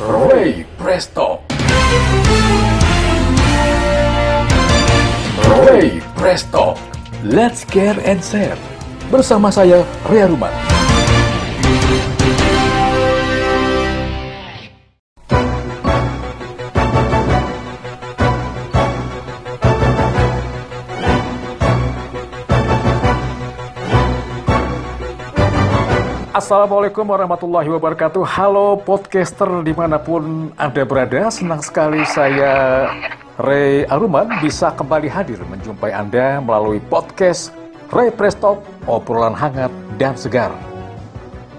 Ray Presto. Ray Presto. Let's care and share. Bersama saya, Ria Ruman. Assalamualaikum warahmatullahi wabarakatuh. Halo podcaster di mana pun Anda berada Senang sekali saya Ray Aruman bisa kembali hadir menjumpai Anda melalui podcast Ray Presto Obrolan hangat dan segar.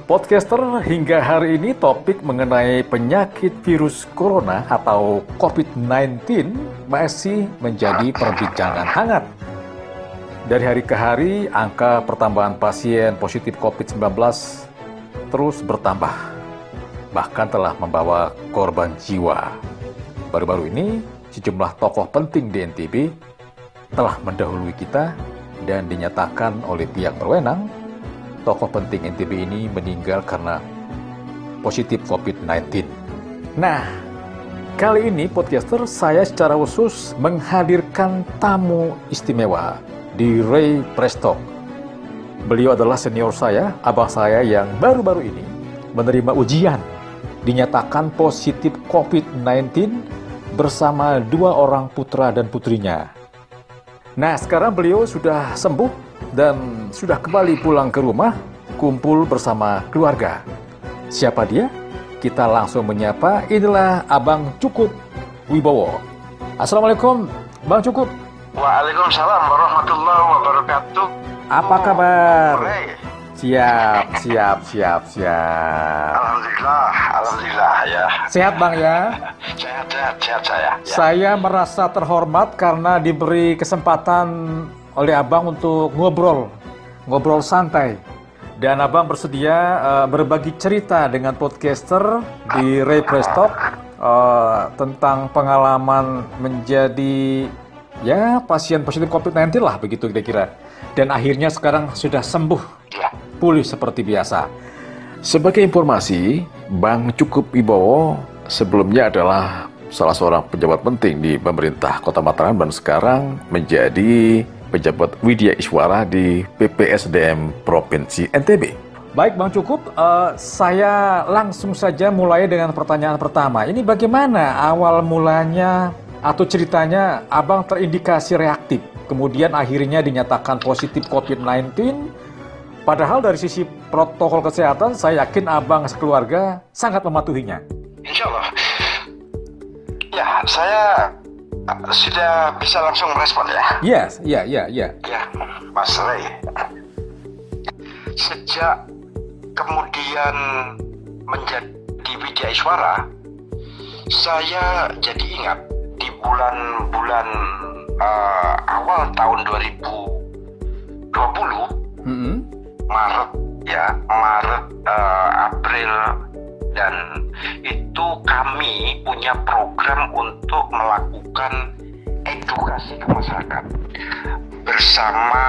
Podcaster hingga hari ini topik mengenai penyakit virus corona atau COVID-19 masih menjadi perbincangan hangat. Dari hari ke hari, angka pertambahan pasien positif COVID-19 terus bertambah, bahkan telah membawa korban jiwa. Baru-baru ini, sejumlah tokoh penting di NTB telah mendahului kita dan dinyatakan oleh pihak berwenang, tokoh penting NTB ini meninggal karena positif COVID-19. Nah, kali ini podcaster saya secara khusus menghadirkan tamu istimewa di Ray Presto. Beliau adalah senior saya, abang saya yang baru-baru ini menerima ujian, dinyatakan positif COVID-19 bersama dua orang putra dan putrinya. Nah, sekarang beliau sudah sembuh dan sudah kembali pulang ke rumah, kumpul bersama keluarga. Siapa dia? Kita langsung menyapa, inilah Abang Cukup Wibowo. Assalamualaikum, Bang Cukup. Waalaikumsalam warahmatullahi wabarakatuh. Apa kabar? Siap, siap, siap, siap. Alhamdulillah, alhamdulillah ya. Sehat Bang ya? Sehat, sehat, sehat saya. Ya. Saya merasa terhormat karena diberi kesempatan oleh Abang untuk ngobrol, ngobrol santai. Dan Abang bersedia uh, berbagi cerita dengan podcaster di Ray Prestock uh, tentang pengalaman menjadi ya pasien positif COVID-19 lah begitu kira-kira. Dan akhirnya sekarang sudah sembuh, Ya. pulih seperti biasa. Sebagai informasi, Bang Cukup Ibowo sebelumnya adalah salah seorang pejabat penting di pemerintah Kota Mataram dan sekarang menjadi pejabat Widya Iswara di PPSDM Provinsi NTB. Baik Bang Cukup, eh, saya langsung saja mulai dengan pertanyaan pertama. Ini bagaimana awal mulanya atau ceritanya Abang terindikasi reaktif, kemudian akhirnya dinyatakan positif COVID-19, padahal dari sisi protokol kesehatan saya yakin Abang sekeluarga sangat mematuhinya. Insya Allah. Ya, saya uh, sudah bisa langsung merespon ya. Yes, iya, iya, iya. Ya, Mas Ray. Sejak kemudian menjadi Widya Iswara, saya jadi ingat di bulan-bulan uh, awal tahun 2020 Mm-mm. Maret ya Maret eh, April dan itu kami punya program untuk melakukan edukasi ke masyarakat bersama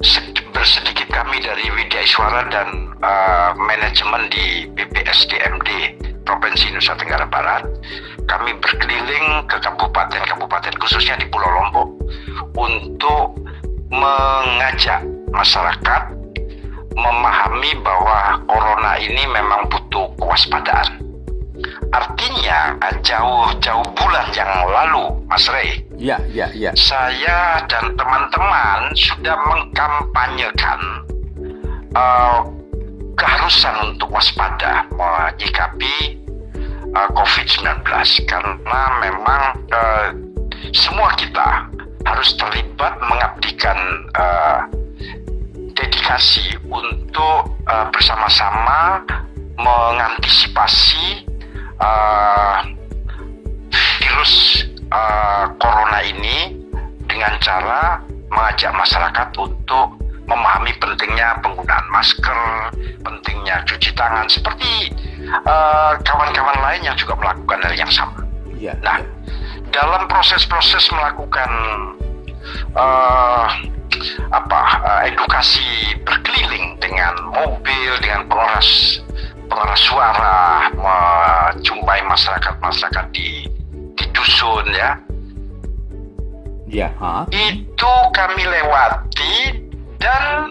sed- bersedikit kami dari Widya Iswara dan eh, manajemen di BPSDMD Provinsi Nusa Tenggara Barat kami berkeliling ke kabupaten-kabupaten khususnya di Pulau Lombok untuk mengajak masyarakat memahami bahwa corona ini memang butuh kewaspadaan. Artinya jauh-jauh bulan yang lalu, Mas Rey, Iya, iya, iya. saya dan teman-teman sudah mengkampanyekan eh, keharusan untuk waspada menyikapi eh, COVID-19 karena memang eh, semua kita harus terlibat mengabdikan eh, dedikasi untuk eh, bersama-sama mengantisipasi eh, virus eh, corona ini dengan cara mengajak masyarakat untuk memahami pentingnya penggunaan masker, pentingnya cuci tangan, seperti eh, kawan-kawan lain yang juga melakukan hal yang sama. Iya. Nah, dalam proses-proses melakukan eh, apa eh, edukasi berkeliling dengan mobil, dengan penguras pengeras suara, menjumpai masyarakat-masyarakat di di dusun ya. Ya. Ha? Itu kami lewati dan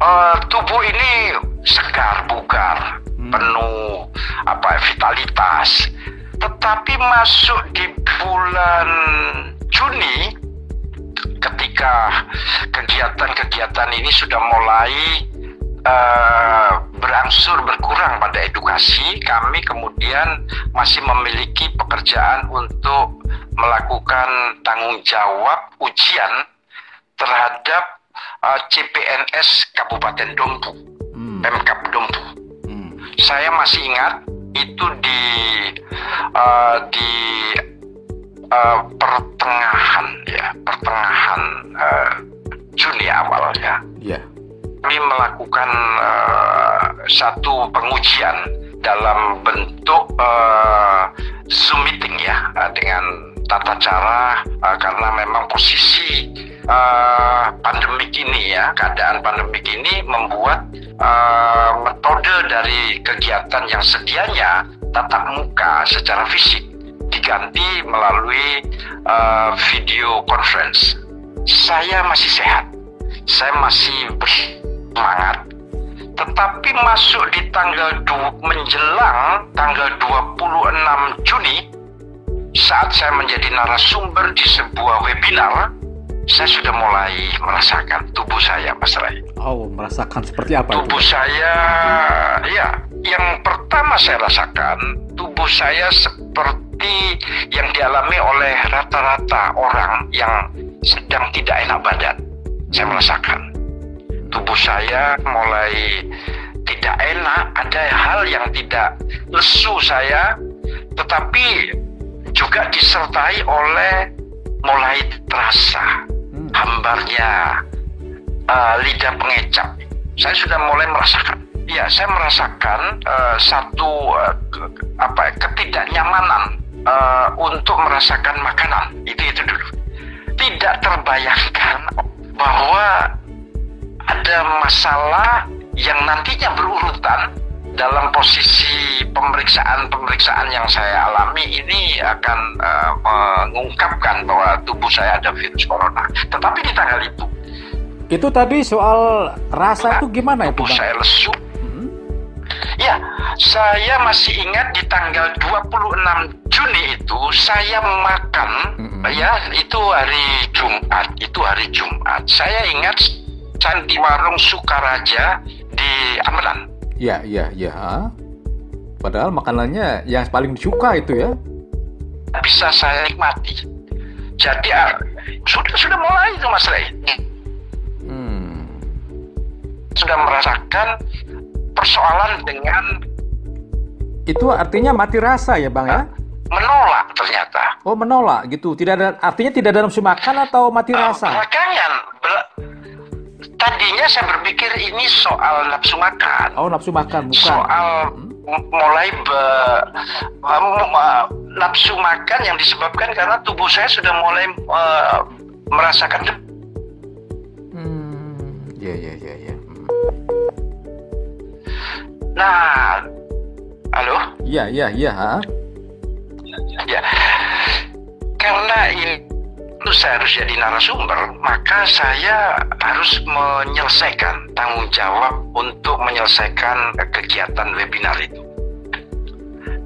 uh, tubuh ini segar bugar, hmm. penuh apa vitalitas. Tetapi masuk di bulan Juni ketika kegiatan-kegiatan ini sudah mulai uh, berangsur berkurang pada edukasi, kami kemudian masih memiliki pekerjaan untuk melakukan tanggung jawab ujian terhadap uh, CPNS Kabupaten Dompu, hmm. Pemkap Dompu. Saya masih ingat itu di uh, di uh, pertengahan ya pertengahan uh, Juni awalnya. Yeah. Kami melakukan uh, satu pengujian dalam bentuk uh, Zoom meeting ya uh, dengan tata cara uh, karena memang posisi uh, pandemik ini ya keadaan pandemik ini membuat uh, metode dari kegiatan yang sedianya tatap muka secara fisik diganti melalui uh, video conference. Saya masih sehat, saya masih bersemangat. Tetapi masuk di tanggal du menjelang tanggal 26 Juni saat saya menjadi narasumber di sebuah webinar, saya sudah mulai merasakan tubuh saya, Mas Ray. Oh, merasakan seperti apa? Tubuh itu? saya, ya, yang pertama saya rasakan, tubuh saya seperti yang dialami oleh rata-rata orang yang sedang tidak enak badan. Saya merasakan tubuh saya mulai tidak enak, ada hal yang tidak lesu saya, tetapi juga disertai oleh mulai terasa. Hambarnya uh, lidah pengecap. Saya sudah mulai merasakan. Ya, saya merasakan uh, satu uh, apa ketidaknyamanan uh, untuk merasakan makanan itu itu dulu tidak terbayangkan bahwa ada masalah yang nantinya berurutan dalam posisi pemeriksaan-pemeriksaan yang saya alami ini akan uh, mengungkapkan bahwa tubuh saya ada virus corona. Tetapi di tanggal itu, itu tadi soal rasa nah, itu gimana itu? Tubuh saya lesu, Ya, saya masih ingat di tanggal 26 Juni itu saya makan mm-hmm. ya itu hari Jumat, itu hari Jumat. Saya ingat saya di warung Sukaraja di Amelan. Ya, ya, ya. Padahal makanannya yang paling disuka itu ya. Bisa saya nikmati. Jadi ah, sudah sudah mulai itu Mas Ray. Hmm. Sudah merasakan persoalan dengan itu artinya mati rasa ya bang ya? Menolak ternyata. Oh menolak gitu. Tidak ada artinya tidak ada nafsu makan atau mati uh, rasa? Belakangan tadinya saya berpikir ini soal nafsu makan. Oh nafsu makan bukan. Soal hmm. mulai be, uh, nafsu makan yang disebabkan karena tubuh saya sudah mulai uh, merasakan. Hmm, ya ya ya ya. Nah, halo? Iya, iya, iya. Ya, karena ini saya harus jadi narasumber, maka saya harus menyelesaikan tanggung jawab untuk menyelesaikan kegiatan webinar itu.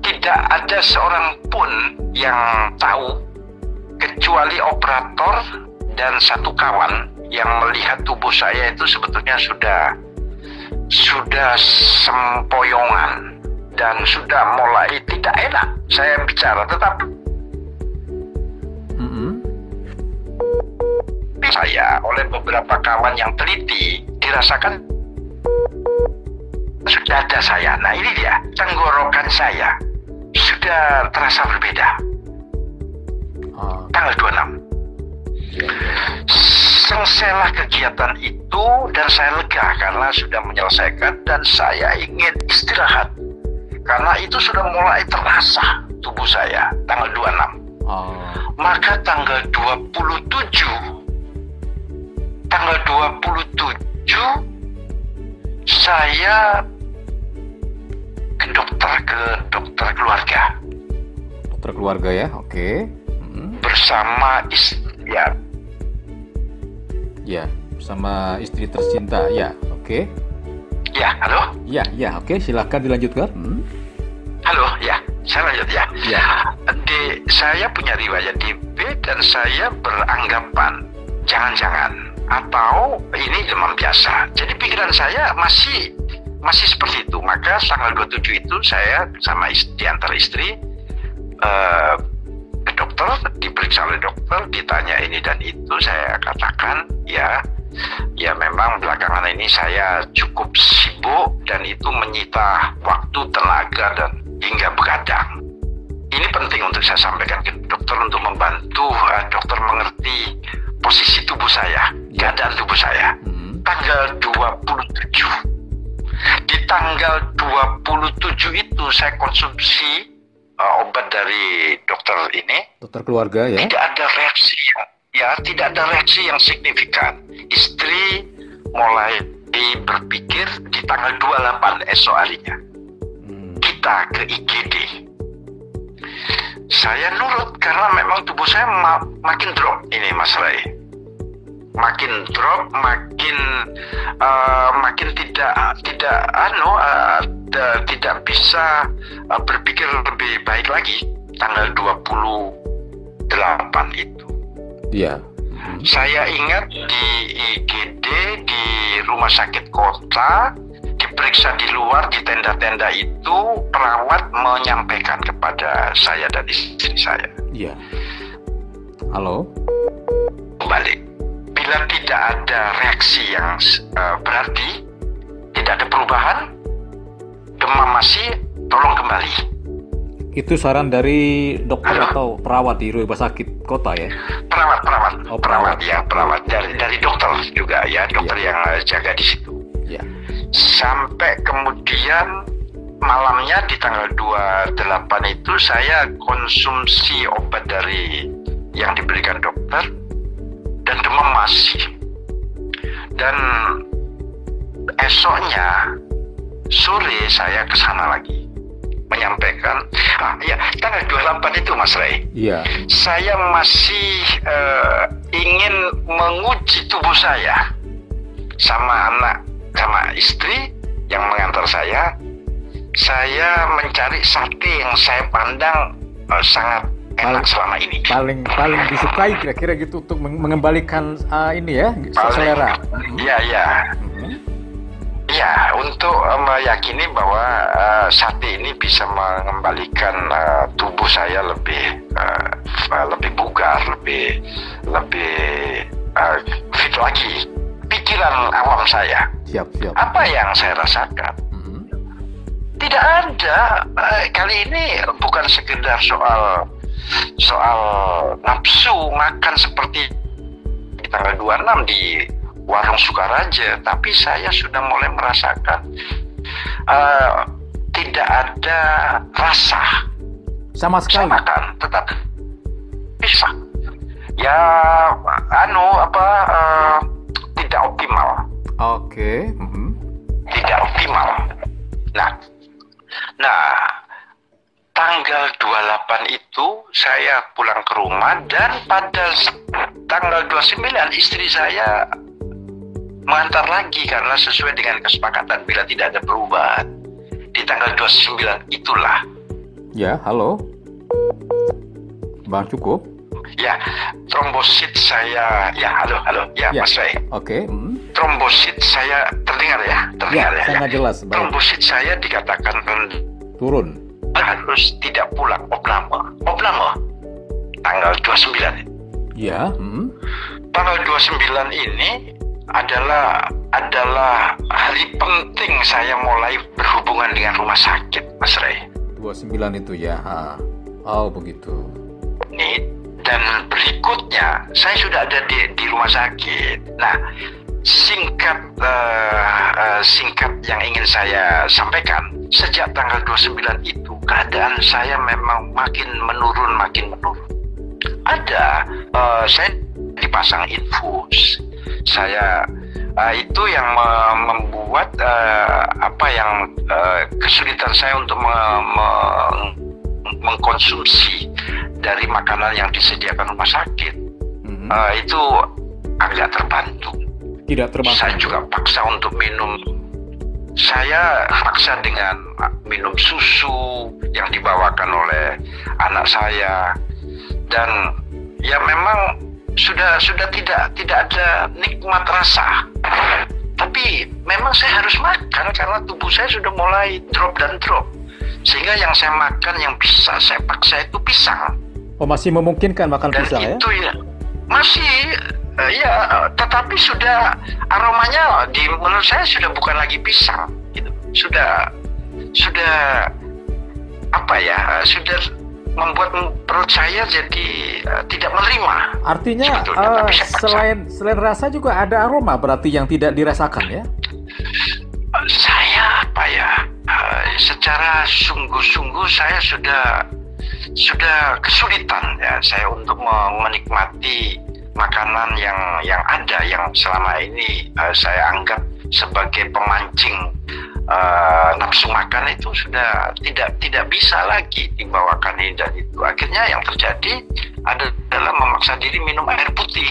Tidak ada seorang pun yang tahu kecuali operator dan satu kawan yang melihat tubuh saya itu sebetulnya sudah sudah sempoyongan dan sudah mulai tidak enak saya bicara tetapi saya oleh beberapa kawan yang teliti dirasakan sudah ada saya. Nah ini dia tenggorokan saya. Sudah terasa berbeda. Oh. tanggal 26 selesailah kegiatan itu dan saya lega karena sudah menyelesaikan dan saya ingin istirahat. Karena itu sudah mulai terasa tubuh saya tanggal 26 oh. maka tanggal 27 tanggal 27 saya mengantar ke dokter keluarga. Dokter keluarga ya, oke. Hmm. Bersama istri, ya. Ya, bersama istri tercinta, ya, oke. Ya, halo? Ya, ya, oke, silahkan dilanjutkan. Hmm. Halo, ya, saya lanjut ya. Ya. Di, saya punya riwayat DB dan saya beranggapan jangan-jangan atau ini demam biasa. Jadi pikiran saya masih masih seperti itu. Maka tanggal 27 itu saya sama istri, antar istri uh, ke dokter, diperiksa oleh dokter, ditanya ini dan itu, saya katakan ya ya memang belakangan ini saya cukup sibuk dan itu menyita waktu, tenaga dan hingga begadang. Ini penting untuk saya sampaikan ke dokter untuk membantu uh, dokter mengerti posisi tubuh saya, ya. keadaan tubuh saya. Hmm. Tanggal 27 di tanggal 27 itu saya konsumsi uh, obat dari dokter ini. Dokter keluarga ya? Tidak ada reaksi yang, ya tidak ada reaksi yang signifikan. Istri mulai berpikir di tanggal 28 esok harinya. Hmm. Kita ke IGD. Saya nurut karena memang tubuh saya ma makin drop ini Mas Rai makin drop, makin uh, makin tidak tidak anu uh, tidak bisa uh, berpikir lebih baik lagi tanggal 28 itu. Iya. Saya ingat di IGD di rumah sakit kota diperiksa di luar di tenda-tenda itu perawat menyampaikan kepada saya dan istri saya. Iya. Halo. Balik bila tidak ada reaksi yang uh, berarti, tidak ada perubahan, demam masih, tolong kembali. Itu saran dari dokter Halo? atau perawat di rumah sakit kota ya? Perawat, perawat, oh, perawat, ya perawat dari dari dokter juga ya, dokter ya. yang uh, jaga di situ. Sampai kemudian malamnya di tanggal 28 itu saya konsumsi obat dari yang diberikan dokter dan demam masih. Dan esoknya sore saya ke sana lagi menyampaikan ah, ya tanggal 28 itu Mas Ray. Iya. Saya masih uh, ingin menguji tubuh saya sama anak sama istri yang mengantar saya. Saya mencari sate yang saya pandang uh, sangat enak selama ini. Paling paling disukai kira-kira gitu untuk mengembalikan uh, ini ya paling, selera. Iya iya. Ya, untuk uh, meyakini bahwa uh, sate ini bisa mengembalikan uh, tubuh saya lebih uh, lebih bugar, lebih lebih uh, fit lagi. Pikiran awam saya. Siap, siap. Apa yang saya rasakan? Mm-hmm. Tidak ada. Uh, kali ini bukan sekedar soal soal nafsu makan seperti di tanggal 26 di warung Sukaraja, tapi saya sudah mulai merasakan uh, tidak ada rasa sama sekali. Saya makan tetap bisa. Ya, anu apa uh. Oke. Okay. Mm -hmm. Tidak optimal. Nah, nah tanggal 28 itu saya pulang ke rumah dan pada tanggal 29 istri saya mengantar lagi karena sesuai dengan kesepakatan bila tidak ada perubahan. Di tanggal 29 itulah. Ya, halo. Bang cukup? Ya, trombosit saya, ya halo, halo, ya, ya. Mas Ray. Oke. Okay. Hmm. Trombosit saya terdengar ya, terdengar ya. ya sangat ya. jelas. Baik. Trombosit saya dikatakan turun harus tidak pulang opname opname tanggal 29 ya hmm. tanggal 29 ini adalah adalah hari penting saya mulai berhubungan dengan rumah sakit Mas Ray 29 itu ya ha. oh begitu nih dan berikutnya saya sudah ada di, di rumah sakit nah singkat uh, uh, singkat yang ingin saya sampaikan sejak tanggal 29 itu keadaan saya memang makin menurun makin menurun ada uh, saya dipasang infus saya uh, itu yang me membuat uh, apa yang uh, kesulitan saya untuk me me mengkonsumsi dari makanan yang disediakan rumah sakit mm-hmm. uh, itu agak terbantu. Tidak terbantu. Saya juga paksa untuk minum. Saya paksa dengan minum susu yang dibawakan oleh anak saya dan ya memang sudah sudah tidak tidak ada nikmat rasa. Tapi memang saya harus makan karena tubuh saya sudah mulai drop dan drop. Sehingga yang saya makan yang bisa saya paksa itu pisang. Oh masih memungkinkan makan Dan pisang itu ya? ya masih uh, ya tetapi sudah aromanya di menurut saya sudah bukan lagi pisang gitu. Sudah sudah apa ya? Sudah membuat perut saya jadi uh, tidak menerima. Artinya uh, selain selain rasa juga ada aroma berarti yang tidak dirasakan ya? Uh, saya apa ya? Uh, secara sungguh-sungguh saya sudah sudah kesulitan ya saya untuk menikmati makanan yang yang ada yang selama ini uh, saya anggap sebagai pemancing. Uh, nafsu makan itu sudah tidak tidak bisa lagi dibawakan ini. Dan itu akhirnya yang terjadi adalah memaksa diri minum air putih.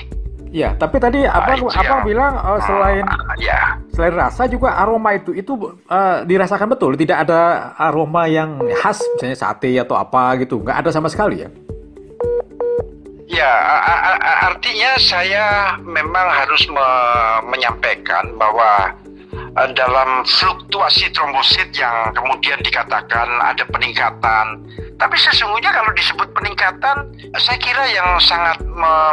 Ya, tapi tadi apa uh, apa bilang uh, selain uh, ya. selain rasa juga aroma itu itu uh, dirasakan betul, tidak ada aroma yang khas misalnya sate atau apa gitu, nggak ada sama sekali ya? Ya, artinya saya memang harus me menyampaikan bahwa uh, dalam fluktuasi trombosit yang kemudian dikatakan ada peningkatan tapi sesungguhnya kalau disebut peningkatan, saya kira yang sangat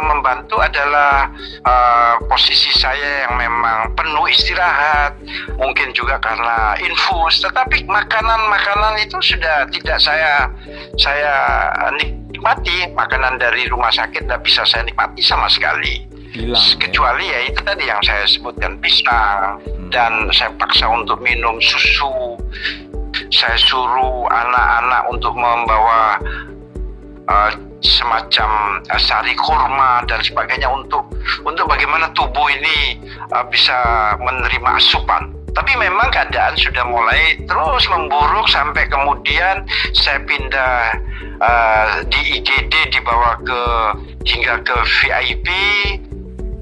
membantu adalah uh, posisi saya yang memang penuh istirahat, mungkin juga karena infus. Tetapi makanan-makanan itu sudah tidak saya saya nikmati. Makanan dari rumah sakit tidak bisa saya nikmati sama sekali. Hilang, ya. kecuali ya. ya itu tadi yang saya sebutkan pisang hmm. dan saya paksa untuk minum susu saya suruh anak-anak untuk membawa uh, semacam uh, sari kurma dan sebagainya untuk untuk bagaimana tubuh ini uh, bisa menerima asupan. Tapi memang keadaan sudah mulai terus memburuk sampai kemudian saya pindah uh, di IGD dibawa ke hingga ke VIP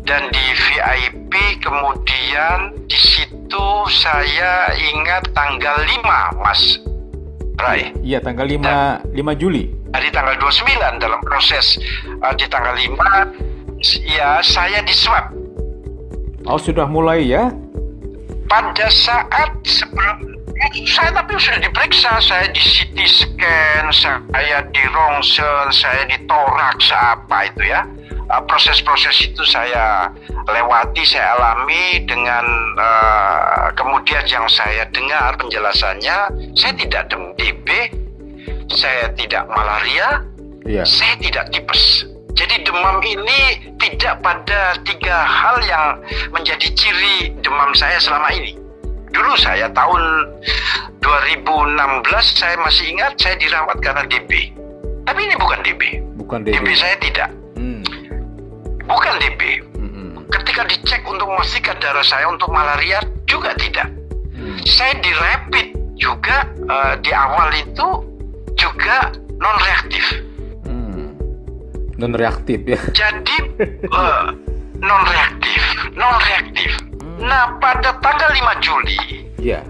dan di VIP kemudian di situ itu saya ingat tanggal 5, Mas Rai. Iya, tanggal 5 Dan 5 Juli. Hari tanggal 29 dalam proses uh, di tanggal 5 ya saya di swab. Oh, sudah mulai ya? Pada saat sebelum saya tapi sudah diperiksa, saya di CT scan, saya di rongsen, saya di toraks apa itu ya. Uh, proses-proses itu saya lewati, saya alami dengan uh, kemudian yang saya dengar penjelasannya, saya tidak DB, saya tidak malaria, yeah. saya tidak tipes. Jadi demam ini tidak pada tiga hal yang menjadi ciri demam saya selama ini. Dulu saya tahun 2016 saya masih ingat saya dirawat karena DB. Tapi ini bukan DB. Bukan DB. DB saya tidak bukan DB. Ketika dicek untuk memastikan darah saya untuk malaria juga tidak. Mm. Saya di rapid juga uh, di awal itu juga non reaktif. Hmm. Non reaktif ya. Jadi uh, non reaktif, non reaktif. Nah pada tanggal 5 Juli. Ya.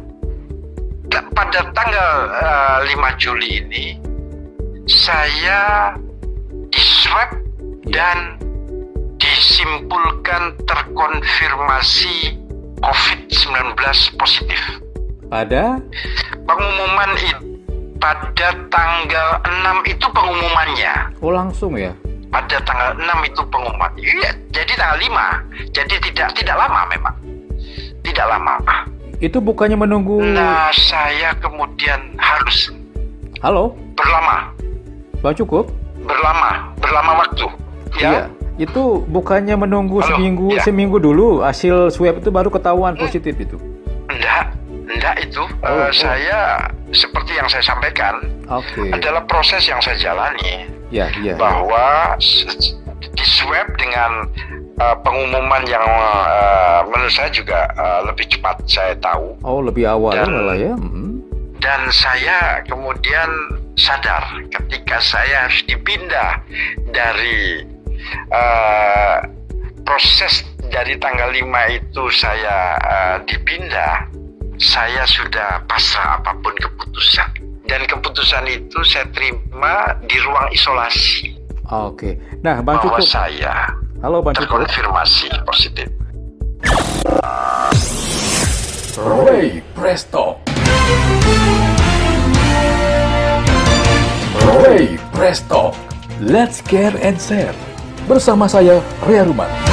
Pada tanggal uh, eh, 5 Juli ini saya di swab ya. dan disimpulkan terkonfirmasi COVID-19 positif. Pada? Pengumuman itu pada tanggal 6 itu pengumumannya. Oh langsung ya? Pada tanggal 6 itu pengumuman. Iya, jadi tanggal 5. Jadi tidak tidak lama memang. Tidak lama. Itu bukannya menunggu Nah, saya kemudian harus Halo? Berlama. Bang cukup? Berlama, berlama waktu. Ya. Iya itu bukannya menunggu Halo, seminggu ya. seminggu dulu hasil swab itu baru ketahuan positif itu? Enggak, enggak itu. Oh, uh, oh. Saya seperti yang saya sampaikan okay. adalah proses yang saya jalani. Ya, ya. Bahwa di swab dengan uh, pengumuman yang uh, menurut saya juga uh, lebih cepat saya tahu. Oh, lebih awal dan, malah ya. Hmm. Dan saya kemudian sadar ketika saya harus dipindah dari uh, proses dari tanggal 5 itu saya uh, dipindah, saya sudah pasrah apa pun keputusan. Dan keputusan itu saya terima di ruang isolasi. Oke. Nah, Bang Bahwa Cukup. saya Halo, Bang terkonfirmasi positif. Ray Presto. Ray Presto. Let's care and share. Bersama saya, Ria Ruman.